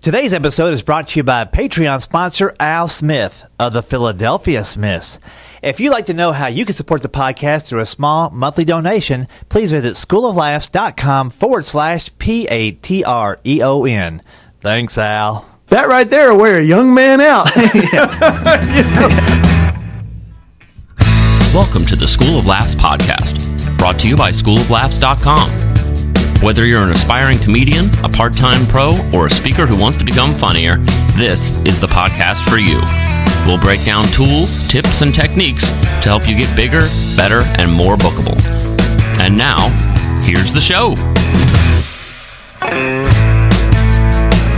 Today's episode is brought to you by Patreon sponsor Al Smith of the Philadelphia Smiths. If you'd like to know how you can support the podcast through a small monthly donation, please visit schooloflaughs.com forward slash P A T R E O N. Thanks, Al. That right there will wear a young man out. Welcome to the School of Laughs podcast, brought to you by schooloflaughs.com. Whether you're an aspiring comedian, a part time pro, or a speaker who wants to become funnier, this is the podcast for you. We'll break down tools, tips, and techniques to help you get bigger, better, and more bookable. And now, here's the show.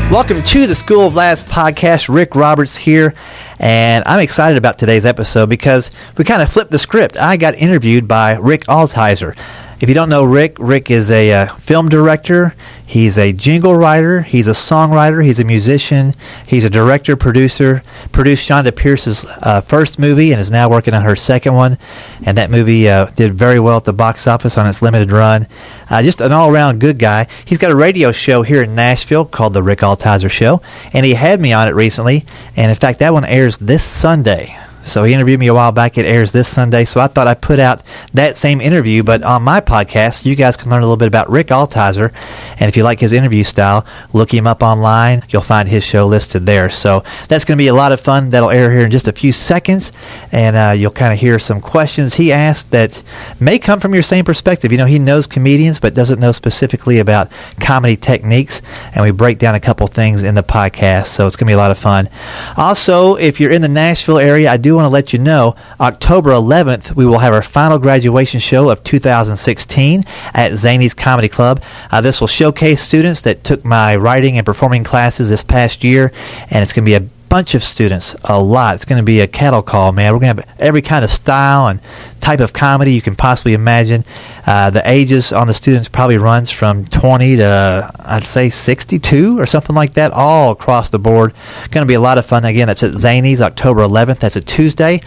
Welcome to the School of Laughs podcast. Rick Roberts here, and I'm excited about today's episode because we kind of flipped the script. I got interviewed by Rick Altizer. If you don't know Rick, Rick is a uh, film director. He's a jingle writer. He's a songwriter. He's a musician. He's a director, producer. Produced Chonda Pierce's uh, first movie and is now working on her second one. And that movie uh, did very well at the box office on its limited run. Uh, just an all-around good guy. He's got a radio show here in Nashville called The Rick Altizer Show, and he had me on it recently. And in fact, that one airs this Sunday. So he interviewed me a while back. It airs this Sunday. So I thought I'd put out that same interview, but on my podcast, you guys can learn a little bit about Rick Altizer. And if you like his interview style, look him up online. You'll find his show listed there. So that's going to be a lot of fun. That'll air here in just a few seconds. And uh, you'll kind of hear some questions he asked that may come from your same perspective. You know, he knows comedians, but doesn't know specifically about comedy techniques. And we break down a couple things in the podcast. So it's going to be a lot of fun. Also, if you're in the Nashville area, I do want to let you know October 11th, we will have our final graduation show of 2016 at Zanies Comedy Club. Uh, this will showcase students that took my writing and performing classes this past year, and it's going to be a bunch of students, a lot. It's going to be a cattle call, man. We're going to have every kind of style and type of comedy you can possibly imagine. Uh, the ages on the students probably runs from 20 to I'd say 62 or something like that, all across the board. Going to be a lot of fun. Again, that's at Zanies, October 11th. That's a Tuesday.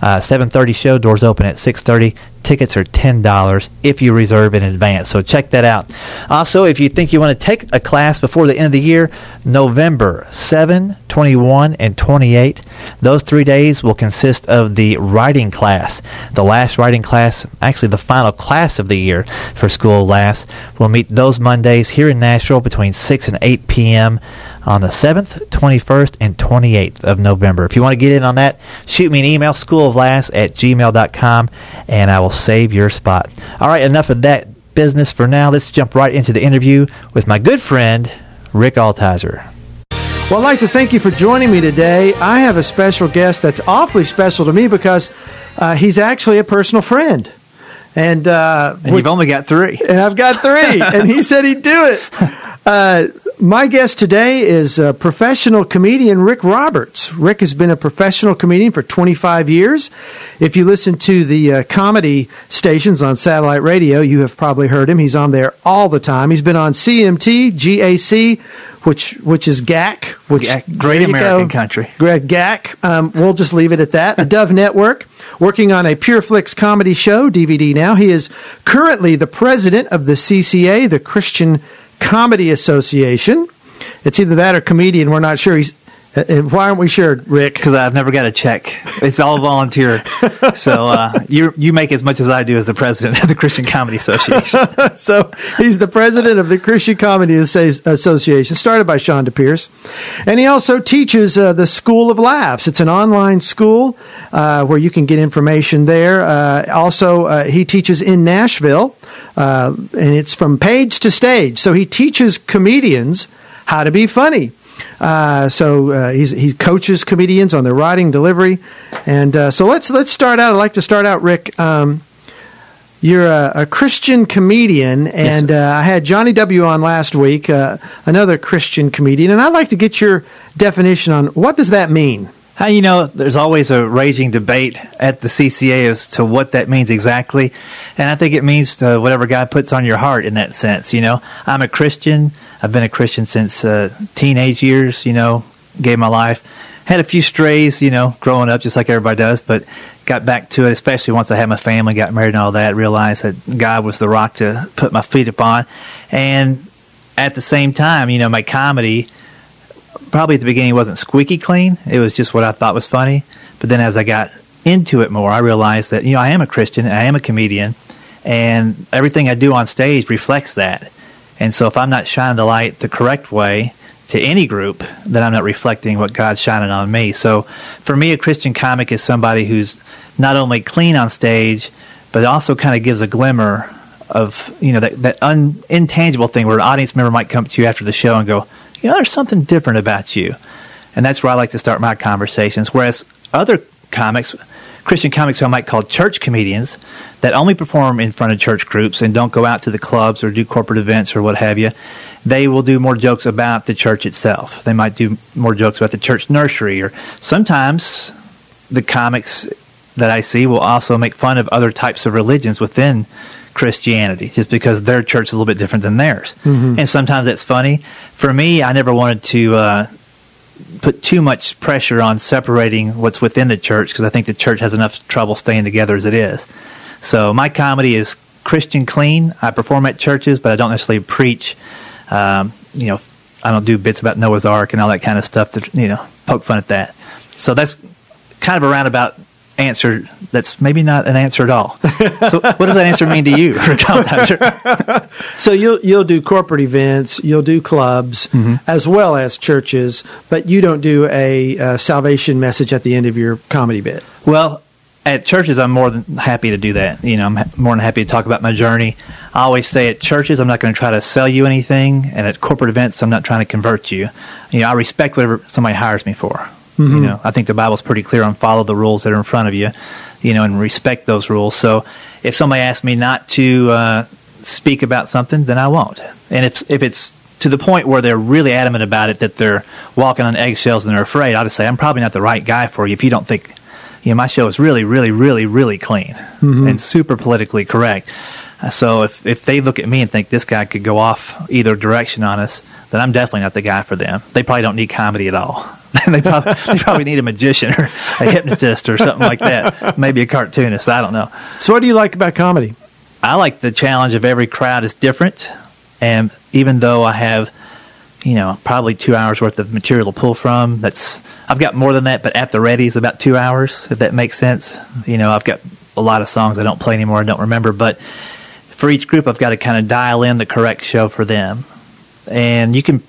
Uh, 7:30 show. Doors open at 6:30. Tickets are $10 if you reserve in advance. So check that out. Also, if you think you want to take a class before the end of the year, November 7, 21, and 28, those three days will consist of the writing class. The last writing class, actually the final class of the year for School of Laughs, will meet those Mondays here in Nashville between 6 and 8 p.m. on the 7th, 21st, and 28th of November. If you want to get in on that, shoot me an email, schooloflaughs at gmail.com, and I will save your spot. All right, enough of that business for now. Let's jump right into the interview with my good friend, Rick Altizer. Well, I'd like to thank you for joining me today. I have a special guest that's awfully special to me because uh, he's actually a personal friend. And, uh, And you've only got three. and I've got three, and he said he'd do it. Uh, my guest today is uh, professional comedian Rick Roberts. Rick has been a professional comedian for 25 years. If you listen to the uh, comedy stations on satellite radio, you have probably heard him. He's on there all the time. He's been on CMT, GAC, which which is GAC, which GAC, Great American go. Country. Greg GAC. Um, we'll just leave it at that. The Dove Network, working on a PureFlix comedy show, DVD now. He is currently the president of the CCA, the Christian Comedy Association. It's either that or comedian. We're not sure. He's, uh, uh, why aren't we sure, Rick? because I've never got a check. It's all volunteer. so uh, you you make as much as I do as the president of the Christian Comedy Association. so he's the president of the Christian Comedy Association, started by Chonda Pierce, and he also teaches uh, the School of Laughs. It's an online school uh, where you can get information there. Uh, also, uh, he teaches in Nashville, uh, and it's from page to stage. So he teaches comedians how to be funny. Uh, so uh, he's, he coaches comedians on their writing delivery, and uh, so let's let's start out. I'd like to start out, Rick. Um, you're a, a Christian comedian, and uh, I had Johnny W on last week, uh, another Christian comedian, and I'd like to get your definition on what does that mean. How you know there's always a raging debate at the CCA as to what that means exactly, and I think it means to whatever God puts on your heart in that sense. You know, I'm a Christian. I've been a Christian since uh, teenage years. You know, gave my life, had a few strays. You know, growing up just like everybody does, but got back to it, especially once I had my family, got married, and all that. Realized that God was the rock to put my feet upon, and at the same time, you know, my comedy probably at the beginning wasn't squeaky clean. It was just what I thought was funny. But then as I got into it more, I realized that you know I am a Christian, I am a comedian, and everything I do on stage reflects that. And so if I'm not shining the light the correct way to any group, then I'm not reflecting what God's shining on me. So for me, a Christian comic is somebody who's not only clean on stage, but also kind of gives a glimmer of you know that that un, intangible thing where an audience member might come to you after the show and go, you know, there's something different about you, and that's where I like to start my conversations. Whereas other comics, Christian comics who I might call church comedians, that only perform in front of church groups and don't go out to the clubs or do corporate events or what have you, they will do more jokes about the church itself. They might do more jokes about the church nursery, or sometimes the comics that I see will also make fun of other types of religions within Christianity, just because their church is a little bit different than theirs. Mm-hmm. And sometimes that's funny. For me, I never wanted to uh, put too much pressure on separating what's within the church because I think the church has enough trouble staying together as it is. So my comedy is Christian clean. I perform at churches, but I don't necessarily preach. Um, you know, I don't do bits about Noah's Ark and all that kind of stuff. To you know, poke fun at that. So that's kind of a roundabout answer that's maybe not an answer at all. so what does that answer mean to you? so you'll you'll do corporate events, you'll do clubs mm-hmm. as well as churches, but you don't do a, a salvation message at the end of your comedy bit. Well, at churches, I'm more than happy to do that. You know, I'm more than happy to talk about my journey. I always say at churches, I'm not going to try to sell you anything, and at corporate events, I'm not trying to convert you. You know, I respect whatever somebody hires me for. Mm-hmm. You know, I think the Bible's pretty clear on follow the rules that are in front of you, you know, and respect those rules. So if somebody asks me not to uh, speak about something, then I won't. And if if it's to the point where they're really adamant about it, that they're walking on eggshells and they're afraid, I'll just say I'm probably not the right guy for you if you don't think, you know, my show is really, really, really, really clean mm-hmm. and super politically correct. Uh, so if if they look at me and think this guy could go off either direction on us, then I'm definitely not the guy for them. They probably don't need comedy at all. they, probably, they probably need a magician or a hypnotist or something like that. Maybe a cartoonist. I don't know. So, what do you like about comedy? I like the challenge of every crowd is different, and even though I have, you know, probably two hours worth of material to pull from, that's I've got more than that, but at the ready is about two hours. If that makes sense, you know, I've got a lot of songs I don't play anymore. I don't remember, but for each group, I've got to kind of dial in the correct show for them and you can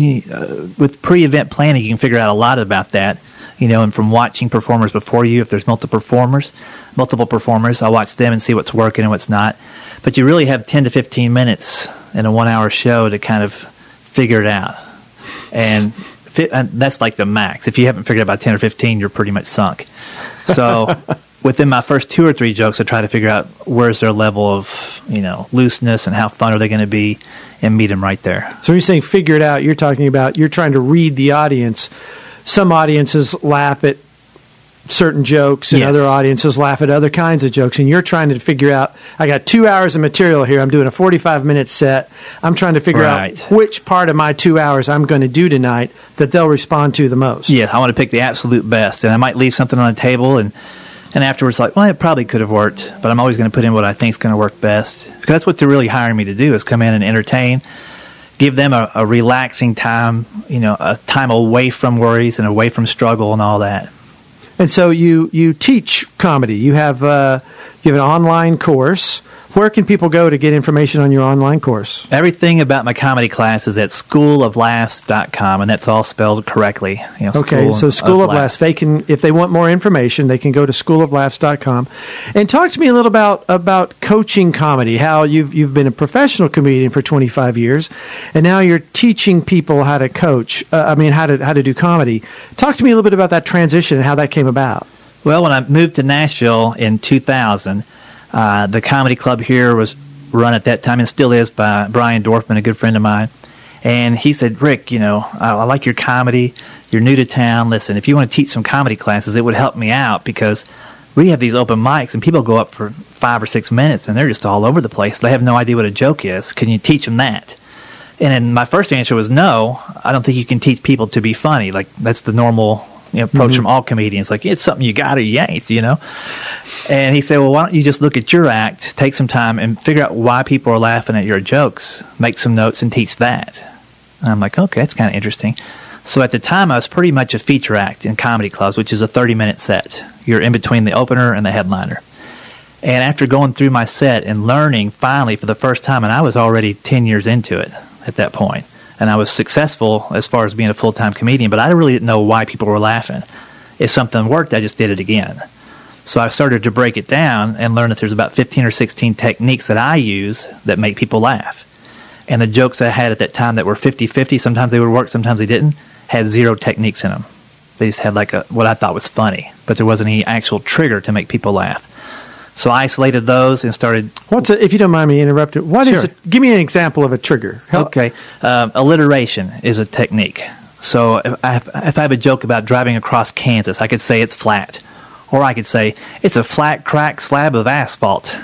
you, uh, with pre-event planning you can figure out a lot about that you know and from watching performers before you if there's multiple performers multiple performers i'll watch them and see what's working and what's not. But you really have 10 to 15 minutes in a one hour show to kind of figure it out. And, and that's like the max. If you haven't figured out by 10 or 15 you're pretty much sunk. So within my first two or three jokes, I try to figure out where's their level of you know looseness and how fun are they going to be, and meet them right there. So when you're saying figure it out. You're talking about you're trying to read the audience. Some audiences laugh at certain jokes and yes. other audiences laugh at other kinds of jokes and you're trying to figure out i got two hours of material here i'm doing a 45 minute set i'm trying to figure right. out which part of my two hours i'm going to do tonight that they'll respond to the most yeah i want to pick the absolute best and i might leave something on the table and and afterwards like well it probably could have worked but i'm always going to put in what i think is going to work best. Because that's what they're really hiring me to do is come in and entertain give them a, a relaxing time you know a time away from worries and away from struggle and all that. And so you you teach comedy. You have uh, you have an online course where can people go to get information on your online course? Everything about my comedy class is at schooloflaughs.com, and that's all spelled correctly. You know, okay, so School of, of Laughs. They can, if they want more information, they can go to schooloflaughs.com. And talk to me a little about about coaching comedy. How you've you've been a professional comedian for 25 years, and now you're teaching people how to coach. Uh, I mean, how to how to do comedy. Talk to me a little bit about that transition and how that came about. Well, when I moved to Nashville in 2000. Uh, the comedy club here was run at that time and still is by Brian Dorfman, a good friend of mine. And he said, Rick, you know, I, I like your comedy. You're new to town. Listen, if you want to teach some comedy classes, it would help me out because we have these open mics and people go up for five or six minutes and they're just all over the place. They have no idea what a joke is. Can you teach them that? And my first answer was no. I don't think you can teach people to be funny. Like that's the normal you know, approach mm-hmm. from all comedians. Like it's something you got or you ain't, you know. And he said, "Well, why don't you just look at your act, take some time, and figure out why people are laughing at your jokes. Make some notes and teach that." And I'm like, "Okay, that's kind of interesting." So at the time, I was pretty much a feature act in comedy clubs, which is a 30 minute set. You're in between the opener and the headliner. And after going through my set and learning finally for the first time, and I was already 10 years into it at that point, and I was successful as far as being a full time comedian, but I really didn't know why people were laughing. If something worked, I just did it again. So I started to break it down and learn that there's about 15 or 16 techniques that I use that make people laugh. And the jokes I had at that time that were 50 50, sometimes they would work, sometimes they didn't, had zero techniques in them. They just had like a, what I thought was funny, but there wasn't any actual trigger to make people laugh. So I isolated those and started. What's a, if you don't mind me interrupting? What is Sure. it? Give me an example of a trigger. Help- Okay, um, alliteration is a technique. So if I, have, if I have a joke about driving across Kansas, I could say it's flat, or I could say it's a flat, cracked slab of asphalt,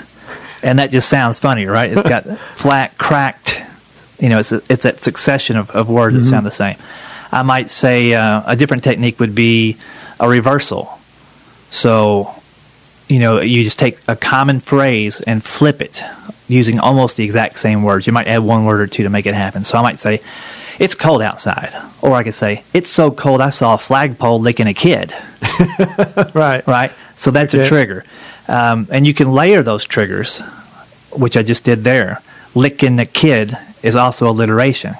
and that just sounds funny, right? It's got flat, cracked. You know, it's a, it's that succession of, of words that sound the same. I might say uh, a different technique would be a reversal. So you know, you just take a common phrase and flip it using almost the exact same words. You might add one word or two to make it happen. So I might say, it's cold outside. Or I could say, it's so cold I saw a flagpole licking a kid. Right. Right? So that's Okay. a trigger. Um, and you can layer those triggers, which I just did there. Licking a kid is also alliteration.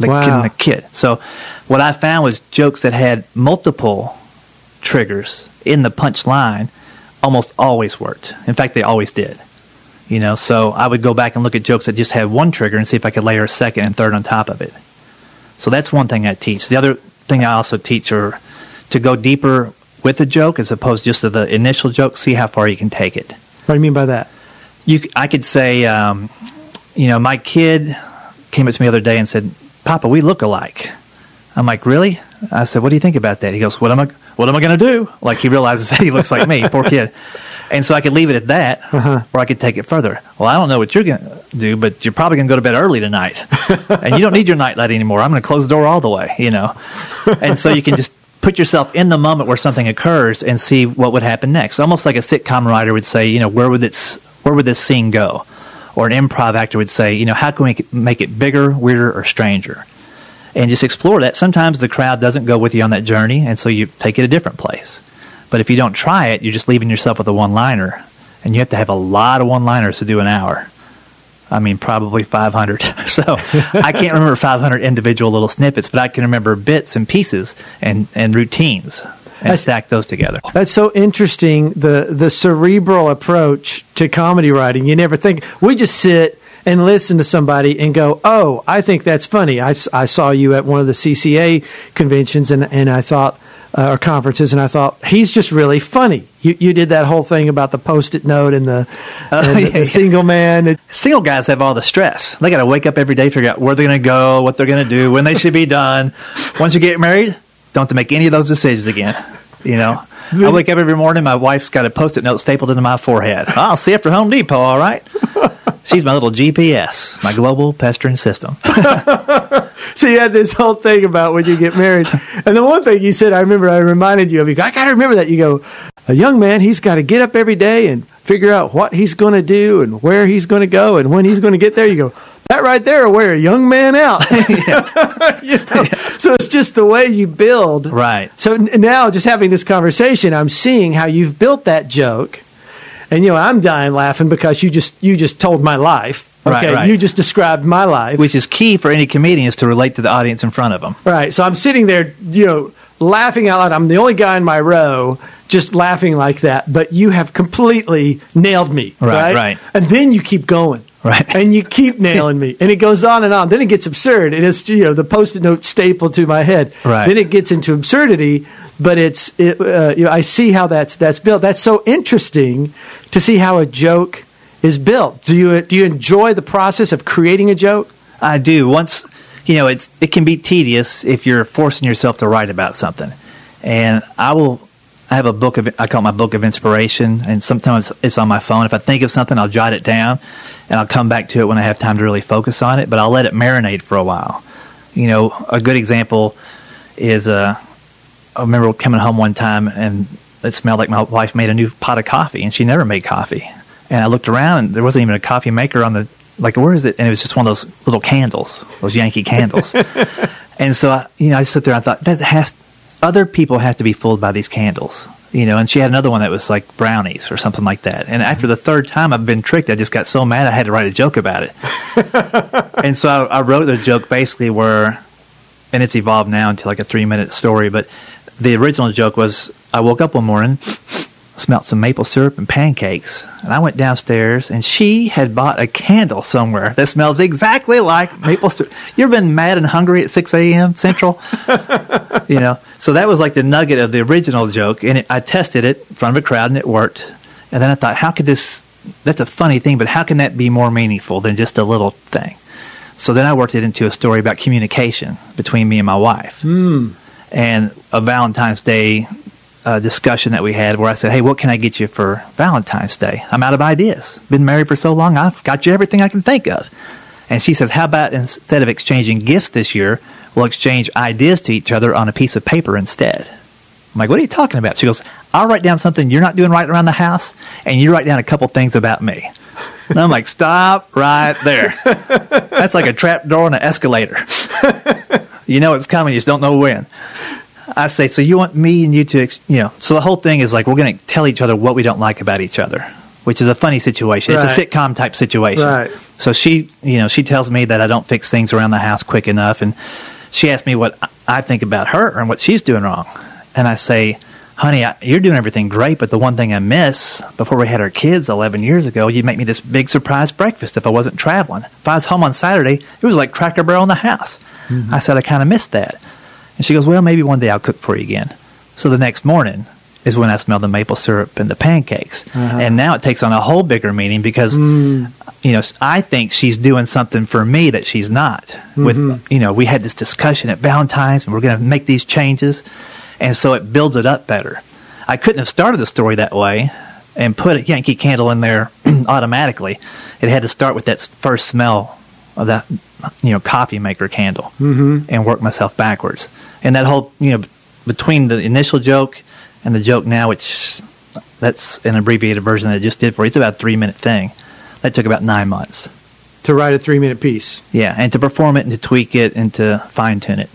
Licking Wow. a kid. So what I found was jokes that had multiple triggers in the punchline almost always worked. In fact, they always did. You know, so I would go back and look at jokes that just had one trigger and see if I could layer a second and third on top of it. So that's one thing I teach. The other thing I also teach are to go deeper with the joke as opposed just to the initial joke. See how far you can take it. What do you mean by that? You, I could say, um, you know, my kid came up to me the other day and said, "Papa, we look alike." I'm like, "Really?" I said, "What do you think about that?" He goes, "What am I? What am I going to do?" Like he realizes that he looks like me, poor kid. And so I could leave it at that, uh-huh. or I could take it further. Well, I don't know what you're going to do, but you're probably going to go to bed early tonight, and you don't need your nightlight anymore. I'm going to close the door all the way, you know. And so you can just put yourself in the moment where something occurs and see what would happen next. Almost like a sitcom writer would say, you know, where would this where would this scene go? Or an improv actor would say, you know, how can we make it bigger, weirder, or stranger? And just explore that. Sometimes the crowd doesn't go with you on that journey, and so you take it a different place. But if you don't try it, you're just leaving yourself with a one liner. And you have to have a lot of one liners to do an hour. I mean, probably 500. so I can't remember 500 individual little snippets, but I can remember bits and pieces and, and routines and That's- stack those together. That's so interesting. The the cerebral approach to comedy writing. You never think we just sit and listen to somebody and go, "Oh, I think that's funny." I saw you at one of the CCA conventions and and I thought uh, or conferences and I thought he's just really funny. You you did that whole thing about the post-it note and the, and the, yeah, the yeah. single man. Single guys have all the stress. They got to wake up every day, figure out where they're going to go, what they're going to do, when they should be done. Once you get married, don't have to make any of those decisions again. You know, I wake up every morning. My wife's got a post-it note stapled into my forehead. I'll see you after Home Depot. All right. She's my little GPS, my global pestering system. So you had this whole thing about when you get married. And the one thing you said, I remember, I reminded you of, you go, I got to remember that. You go, a young man, he's got to get up every day and figure out what he's going to do and where he's going to go and when he's going to get there. You go, that right there will wear a young man out. You know? So it's just the way you build. Right. So n- now, just having this conversation, I'm seeing how you've built that joke. And you know, I'm dying laughing because you just you just told my life. Right, Okay, right. you just described my life. Which is key for any comedian is to relate to the audience in front of them. Right. So I'm sitting there, you know, laughing out loud. I'm the only guy in my row just laughing like that, but you have completely nailed me. Right, Right. right. And then you keep going. Right. And you keep nailing me. And it goes on and on. Then it gets absurd. And it's, you know, the post it note stapled to my head. Right. Then it gets into absurdity, but it's, it, uh, you know, I see how that's, that's built. That's so interesting to see how a joke is built. Do you, do you enjoy the process of creating a joke? I do. Once you know, it's it can be tedious if you're forcing yourself to write about something. And I will. I have a book of I call it my book of inspiration, and sometimes it's on my phone. If I think of something, I'll jot it down, and I'll come back to it when I have time to really focus on it. But I'll let it marinate for a while. You know, a good example is uh, I remember coming home one time and it smelled like my wife made a new pot of coffee, and she never made coffee. And I looked around, and there wasn't even a coffee maker on the like. Where is it? And it was just one of those little candles, those Yankee candles. And so, I, you know, I sit there and I thought that has other people have to be fooled by these candles, you know. And she had another one that was like brownies or something like that. And after the third time I've been tricked, I just got so mad I had to write a joke about it. and so I, I wrote a joke basically where, and it's evolved now into like a three minute story. But the original joke was I woke up one morning smelt some maple syrup and pancakes. And I went downstairs, and she had bought a candle somewhere that smells exactly like maple syrup. You ever been mad and hungry at 6 a.m. Central? you know, so that was like the nugget of the original joke, and it, I tested it in front of a crowd, and it worked. And then I thought, how could this? That's a funny thing, but how can that be more meaningful than just a little thing? So then I worked it into a story about communication between me and my wife. Mm. And a Valentine's Day uh, discussion that we had where I said, Hey, what can I get you for Valentine's Day? I'm out of ideas. Been married for so long, I've got you everything I can think of. And she says, How about instead of exchanging gifts this year, we'll exchange ideas to each other on a piece of paper instead? I'm like, What are you talking about? She goes, I'll write down something you're not doing right around the house, and you write down a couple things about me. And I'm like, Stop right there. That's like a trap door on an escalator. you know it's coming, you just don't know when. I say, so you want me and you to, ex- you know, so the whole thing is like we're going to tell each other what we don't like about each other, which is a funny situation. It's a sitcom type situation. Right. So she, you know, she tells me that I don't fix things around the house quick enough, and she asks me what I think about her and what she's doing wrong, and I say, honey, I, you're doing everything great, but the one thing I miss before we had our kids 11 years ago, you'd make me this big surprise breakfast if I wasn't traveling. If I was home on Saturday, it was like Cracker Barrel in the house. Mm-hmm. I said, I kind of missed that. And she goes, Well, maybe one day I'll cook for you again. So the next morning is when I smell the maple syrup and the pancakes. Uh-huh. And now it takes on a whole bigger meaning because, hmm. you know, I think she's doing something for me that she's not. Mm-hmm. With, you know, we had this discussion at Valentine's and we're going to make these changes. And so it builds it up better. I couldn't have started the story that way and put a Yankee candle in there automatically. It had to start with that first smell that, you know, coffee maker candle mm-hmm. and work myself backwards. And that whole, you know, between the initial joke and the joke now, which that's an abbreviated version that I just did for you, it's about a three minute thing. That took about nine months. To write a three minute piece. Yeah, and to perform it and to tweak it and to fine tune it.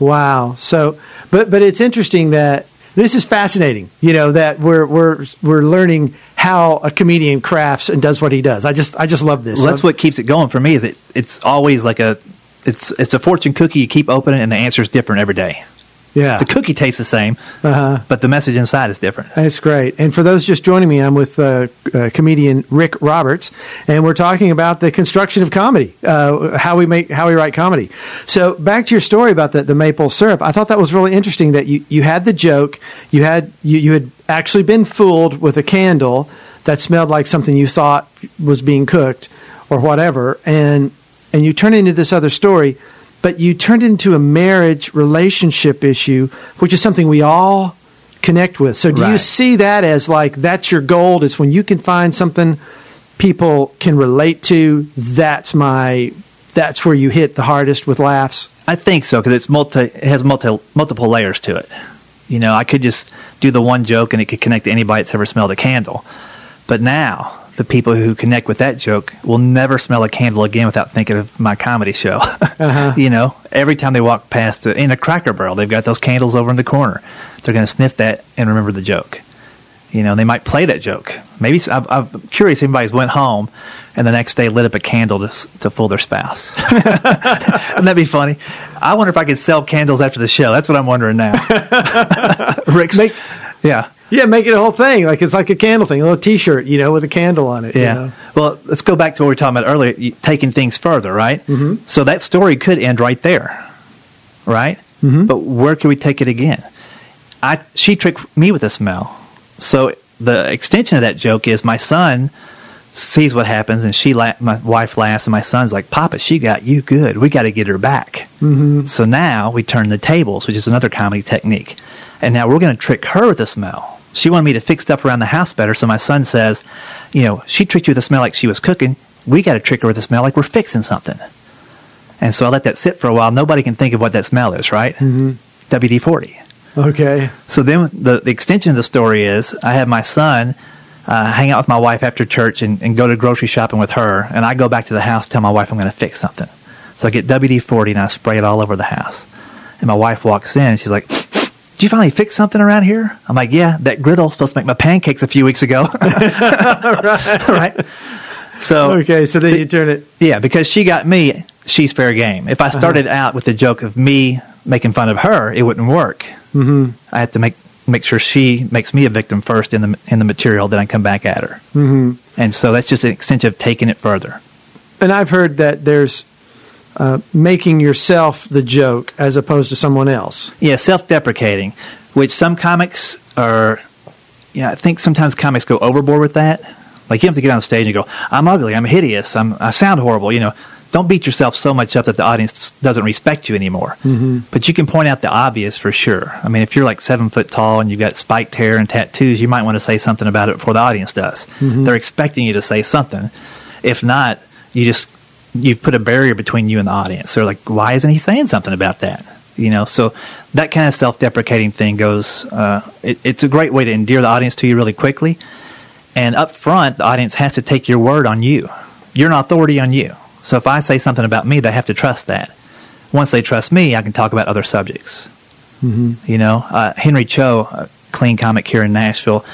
Wow. So, but but it's interesting that this is fascinating. You know that we're we're we're learning how a comedian crafts and does what he does. I just I just love this. Well, that's what keeps it going for me. Is it? It's always like a, it's it's a fortune cookie. You keep opening, and the answer is different every day. Yeah. The cookie tastes the same, Uh-huh. but the message inside is different. That's great. And for those just joining me, I'm with uh, uh, comedian Rick Roberts, and we're talking about the construction of comedy, uh, how we make, how we write comedy. So back to your story about the, the maple syrup. I thought that was really interesting that you, you had the joke, you had you, you had actually been fooled with a candle that smelled like something you thought was being cooked or whatever, and and you turn into this other story. But you turned it into a marriage relationship issue, which is something we all connect with. So do you see that as like that's your goal? Is when you can find something people can relate to. That's my. That's where you hit the hardest with laughs. I think so because it's multi. It has multi multiple layers to it. You know, I could just do the one joke and it could connect to anybody that's ever smelled a candle. But now, the people who connect with that joke will never smell a candle again without thinking of my comedy show. Uh-huh. you know, every time they walk past the, in a Cracker Barrel, they've got those candles over in the corner. They're going to sniff that and remember the joke. You know, they might play that joke. Maybe I'm, I'm curious if anybody's went home and the next day lit up a candle to, to fool their spouse. Wouldn't that be funny? I wonder if I could sell candles after the show. That's what I'm wondering now. Rick's, Make- yeah, Yeah, make it a whole thing. Like it's like a candle thing, a little T-shirt, you know, with a candle on it. you yeah. know? Well, let's go back to what we were talking about earlier, taking things further, right? Mm-hmm. So that story could end right there, right? Mm-hmm. But where can we take it again? I she tricked me with a smell. So the extension of that joke is my son sees what happens, and she la- my wife laughs, and my son's like, "Papa, she got you good. We got to get her back." Mm-hmm. So now we turn the tables, which is another comedy technique, and now we're going to trick her with a smell. She wanted me to fix stuff around the house better, so my son says, "You know, she tricked you with a smell like she was cooking. We got to trick her with a smell like we're fixing something." And so I let that sit for a while. Nobody can think of what that smell is, right? Mm-hmm. WD forty. Okay. So then the, the extension of the story is I have my son uh, hang out with my wife after church and, and go to grocery shopping with her. And I go back to the house, tell my wife I'm going to fix something. So I get WD 40 and I spray it all over the house. and my wife walks in and she's like, did you finally fix something around here? I'm like, yeah, that griddle's supposed to make my pancakes a few weeks ago. right. right. So okay, so then you turn it. Yeah, because she got me, she's fair game. If I Uh-huh. started out with the joke of me making fun of her, it wouldn't work. Mm-hmm. I have to make make sure she makes me a victim first in the in the material, then I come back at her. Mm-hmm. And so that's just an extension of taking it further. And I've heard that there's uh, making yourself the joke as opposed to someone else. Yeah, self-deprecating, which some comics are. Yeah, I think sometimes comics go overboard with that. Like you have to get on stage and go, "I'm ugly, I'm hideous, I'm, I sound horrible." You know, don't beat yourself so much up that the audience doesn't respect you anymore. Mm-hmm. But you can point out the obvious for sure. I mean, if you're like seven foot tall and you've got spiked hair and tattoos, you might want to say something about it before the audience does. They're expecting you to say something. If not, you just you've put a barrier between you and the audience. They're like, "Why isn't he saying something about that?" You know, so that kind of self-deprecating thing goes. Uh, it, it's a great way to endear the audience to you really quickly. And up front, the audience has to take your word on you. You're an authority on you. So if I say something about me, they have to trust that. Once they trust me, I can talk about other subjects. Mm-hmm. You know, uh, Henry Cho, a clean comic here in Nashville.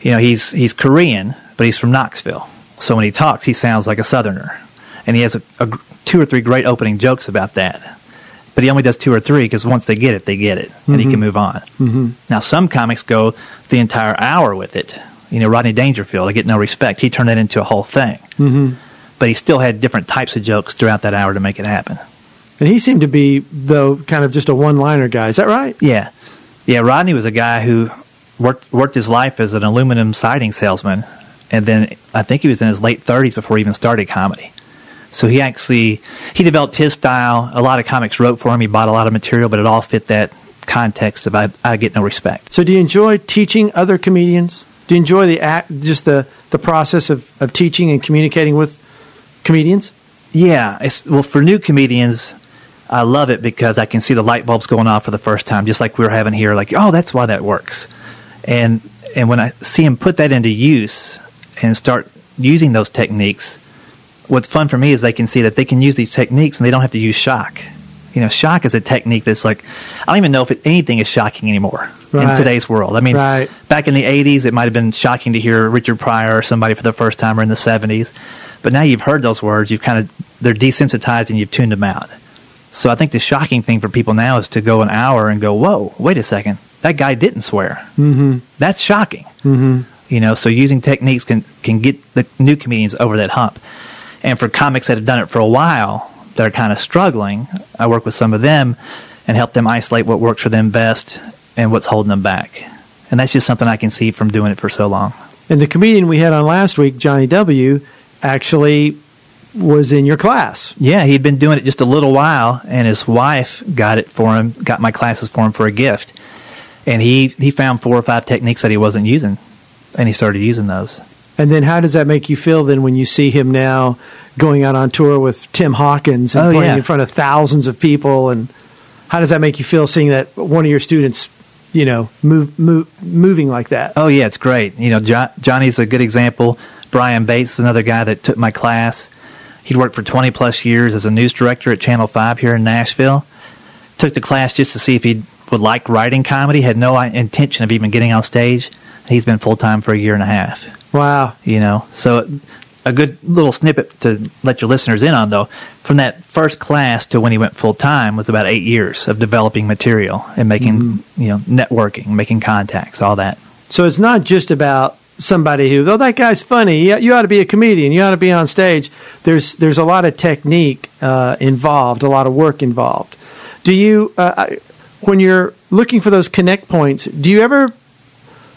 You know, he's he's Korean, but he's from Knoxville. So when he talks, he sounds like a Southerner, and he has a, a two or three great opening jokes about that. But he only does two or three because once they get it, they get it, and he can move on. Mm-hmm. Now, some comics go the entire hour with it. You know, Rodney Dangerfield, I get no respect. He turned that into a whole thing. Mm-hmm. But he still had different types of jokes throughout that hour to make it happen. And he seemed to be, though, kind of just a one-liner guy. Is that right? Yeah, yeah. Rodney was a guy who worked worked his life as an aluminum siding salesman, and then I think he was in his late thirties before he even started comedy. So he actually he developed his style. A lot of comics wrote for him. He bought a lot of material, but it all fit that context of I, I get no respect. So, do you enjoy teaching other comedians? Do you enjoy the act, just the the process of, of teaching and communicating with comedians? Yeah, it's, well, for new comedians, I love it because I can see the light bulbs going off for the first time, just like we were having here. Like, oh, that's why that works. And and when I see them put that into use and start using those techniques, what's fun for me is they can see that they can use these techniques and they don't have to use shock. You know, shock is a technique that's like I don't even know if it, anything is shocking anymore Right. in today's world. I mean, Right. back in the '80s, it might have been shocking to hear Richard Pryor or somebody for the first time, or in the '70s. But now you've heard those words, you've kind of they're desensitized and you've tuned them out. So I think the shocking thing for people now is to go an hour and go, "Whoa, wait a second, that guy didn't swear." Mm-hmm. That's shocking. Mm-hmm. You know, so using techniques can can get the new comedians over that hump. And for comics that have done it for a while, that are kind of struggling, I work with some of them and help them isolate what works for them best and what's holding them back. And that's just something I can see from doing it for so long. And the comedian we had on last week, Johnny W., actually was in your class. Yeah, he'd been doing it just a little while, and his wife got it for him, got my classes for him for a gift. And he, he found four or five techniques that he wasn't using, and he started using those. And then, how does that make you feel then when you see him now going out on tour with Tim Hawkins and Oh, playing yeah. in front of thousands of people? And how does that make you feel seeing that one of your students, you know, move, move moving like that? Oh yeah, it's great. You know, jo- Johnny's a good example. Brian Bates is another guy that took my class. He'd worked for 20 plus years as a news director at Channel 5 here in Nashville. Took the class just to see if he would like writing comedy. Had no intention of even getting on stage. He's been full time for a year and a half. Wow. You know, so a good little snippet to let your listeners in on though. From that first class to when he went full time was about eight years of developing material and making you know networking, making contacts, all that. So it's not just about somebody who, oh, that guy's funny. You, you ought to be a comedian. You ought to be on stage. There's there's a lot of technique uh, involved, a lot of work involved. Do you, uh, when you're looking for those connect points, do you ever,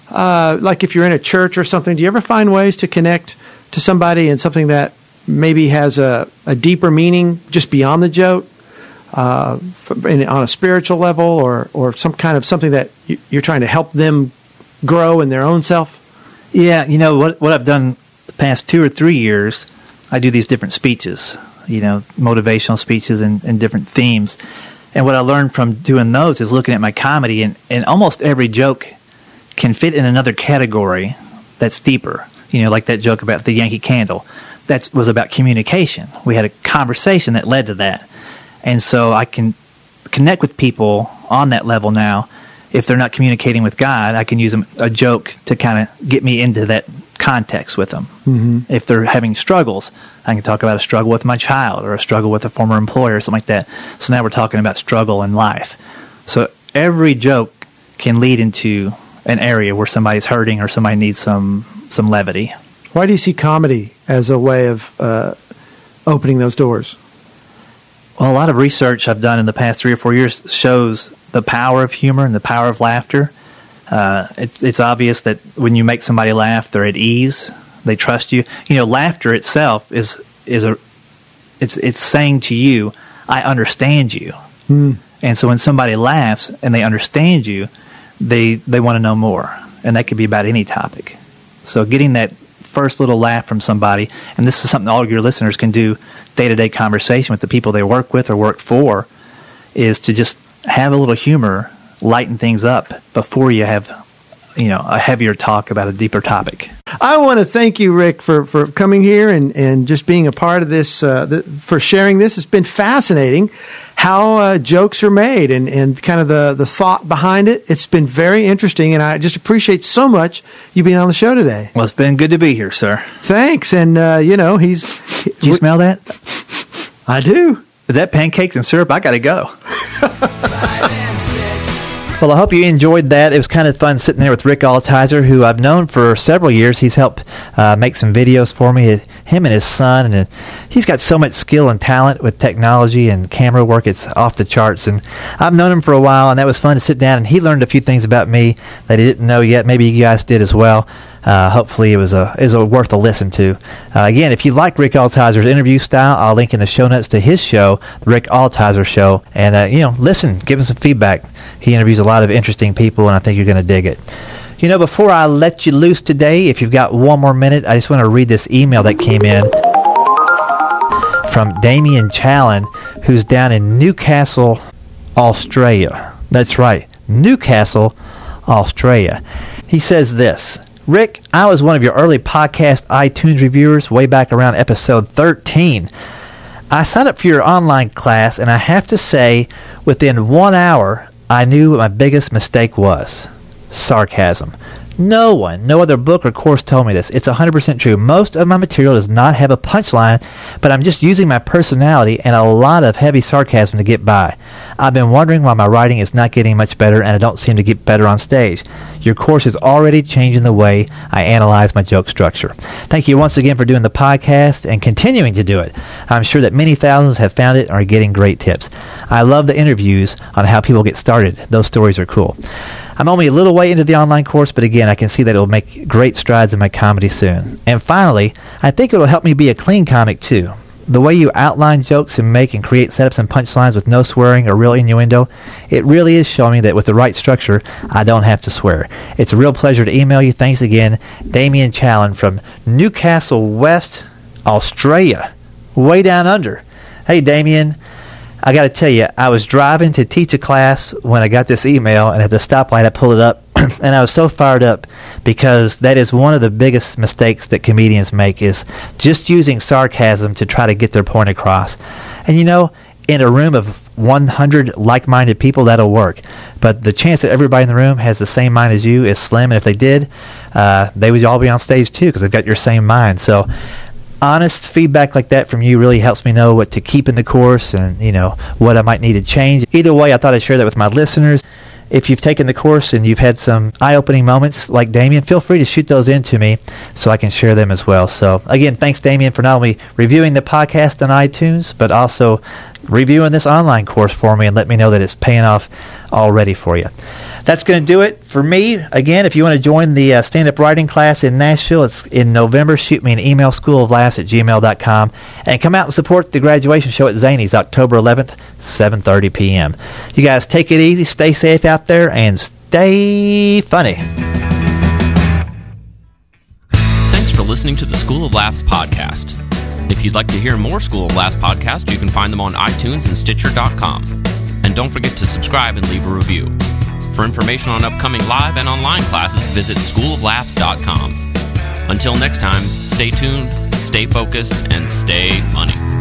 uh, like if you're in a church or something, do you ever find ways to connect to somebody and something that maybe has a, a deeper meaning just beyond the joke? Uh, in, on a spiritual level, or or some kind of something that you, you're trying to help them grow in their own self. Yeah, you know what what I've done the past two or three years, I do these different speeches, you know, motivational speeches and, and different themes. And what I learned from doing those is looking at my comedy and, and almost every joke can fit in another category that's deeper. You know, like that joke about the Yankee candle. That was about communication. We had a conversation that led to that. And so I can connect with people on that level now. If they're not communicating with God, I can use a, joke to kind of get me into that context with them. Mm-hmm. If they're having struggles, I can talk about a struggle with my child or a struggle with a former employer or something like that. So now we're talking about struggle in life. So every joke can lead into an area where somebody's hurting or somebody needs some some levity. Why do you see comedy as a way of uh, opening those doors? Well, a lot of research I've done in the past three or four years shows the power of humor and the power of laughter. Uh, it's, it's obvious that when you make somebody laugh, they're at ease. They trust you. You know, laughter itself is is a it's it's saying to you, "I understand you." Mm. And so when somebody laughs and they understand you, they they want to know more, and that could be about any topic. So getting that first little laugh from somebody, and this is something all your listeners can do day to day conversation with the people they work with or work for, is to just have a little humor, lighten things up before you have you know a heavier talk about a deeper topic. I want to thank you, Rick, for, for coming here and, and just being a part of this, uh, the, for sharing this. It's been fascinating how uh, jokes are made and, and kind of the, the thought behind it. It's been very interesting, and I just appreciate so much you being on the show today. Well, it's been good to be here, sir. Thanks. And, uh, you know, he's. Do you smell that? I do. Is that pancakes and syrup? I got to go. Well, I hope you enjoyed that. It was kind of fun sitting there with Rick Altizer, who I've known for several years. He's helped uh, make some videos for me, him and his son, and he's got so much skill and talent with technology and camera work. It's off the charts, and I've known him for a while, and that was fun to sit down. And he learned a few things about me that he didn't know yet. Maybe you guys did as well. Uh, hopefully, it was a is a worth a listen to. Uh, again, if you like Rick Altizer's interview style, I'll link in the show notes to his show, the Rick Altizer Show, and uh, you know, listen, give him some feedback. He interviews a lot of interesting people, and I think you're going to dig it. You know, before I let you loose today, if you've got one more minute, I just want to read this email that came in from Damien Challen, who's down in Newcastle, Australia. That's right, Newcastle, Australia. He says this Rick, I was one of your early podcast iTunes reviewers way back around episode 13. I signed up for your online class, and I have to say, within one hour, I knew what my biggest mistake was sarcasm. No one, no other book or course told me this. It's 100% true. Most of my material does not have a punchline, but I'm just using my personality and a lot of heavy sarcasm to get by. I've been wondering why my writing is not getting much better and I don't seem to get better on stage. Your course is already changing the way I analyze my joke structure. Thank you once again for doing the podcast and continuing to do it. I'm sure that many thousands have found it and are getting great tips. I love the interviews on how people get started. Those stories are cool. I'm only a little way into the online course, but again, I can see that it will make great strides in my comedy soon. And finally, I think it will help me be a clean comic too. The way you outline jokes and make and create setups and punchlines with no swearing or real innuendo, it really is showing me that with the right structure, I don't have to swear. It's a real pleasure to email you. Thanks again, Damien Challen from Newcastle West, Australia, way down under. Hey, Damien. I got to tell you, I was driving to teach a class when I got this email, and at the stoplight, I pulled it up, and I was so fired up because that is one of the biggest mistakes that comedians make is just using sarcasm to try to get their point across. And you know, in a room of 100 like-minded people, that'll work. But the chance that everybody in the room has the same mind as you is slim. And if they did, uh, they would all be on stage too because they've got your same mind. So honest feedback like that from you really helps me know what to keep in the course and you know what I might need to change. Either way, I thought I'd share that with my listeners. If you've taken the course and you've had some eye-opening moments like Damien, feel free to shoot those in to me so I can share them as well. So again, thanks Damien for not only reviewing the podcast on iTunes, but also reviewing this online course for me and let me know that it's paying off already for you. That's going to do it for me. Again, if you want to join the uh, stand up writing class in Nashville, it's in November. Shoot me an email, schooloflaughs at gmail.com. And come out and support the graduation show at Zanies October 11th, 7.30 p.m. You guys take it easy, stay safe out there, and stay funny. Thanks for listening to the School of Laughs podcast. If you'd like to hear more School of Laughs podcasts, you can find them on iTunes and Stitcher.com. And don't forget to subscribe and leave a review. For information on upcoming live and online classes, visit schooloflaughs.com. Until next time, stay tuned, stay focused, and stay funny.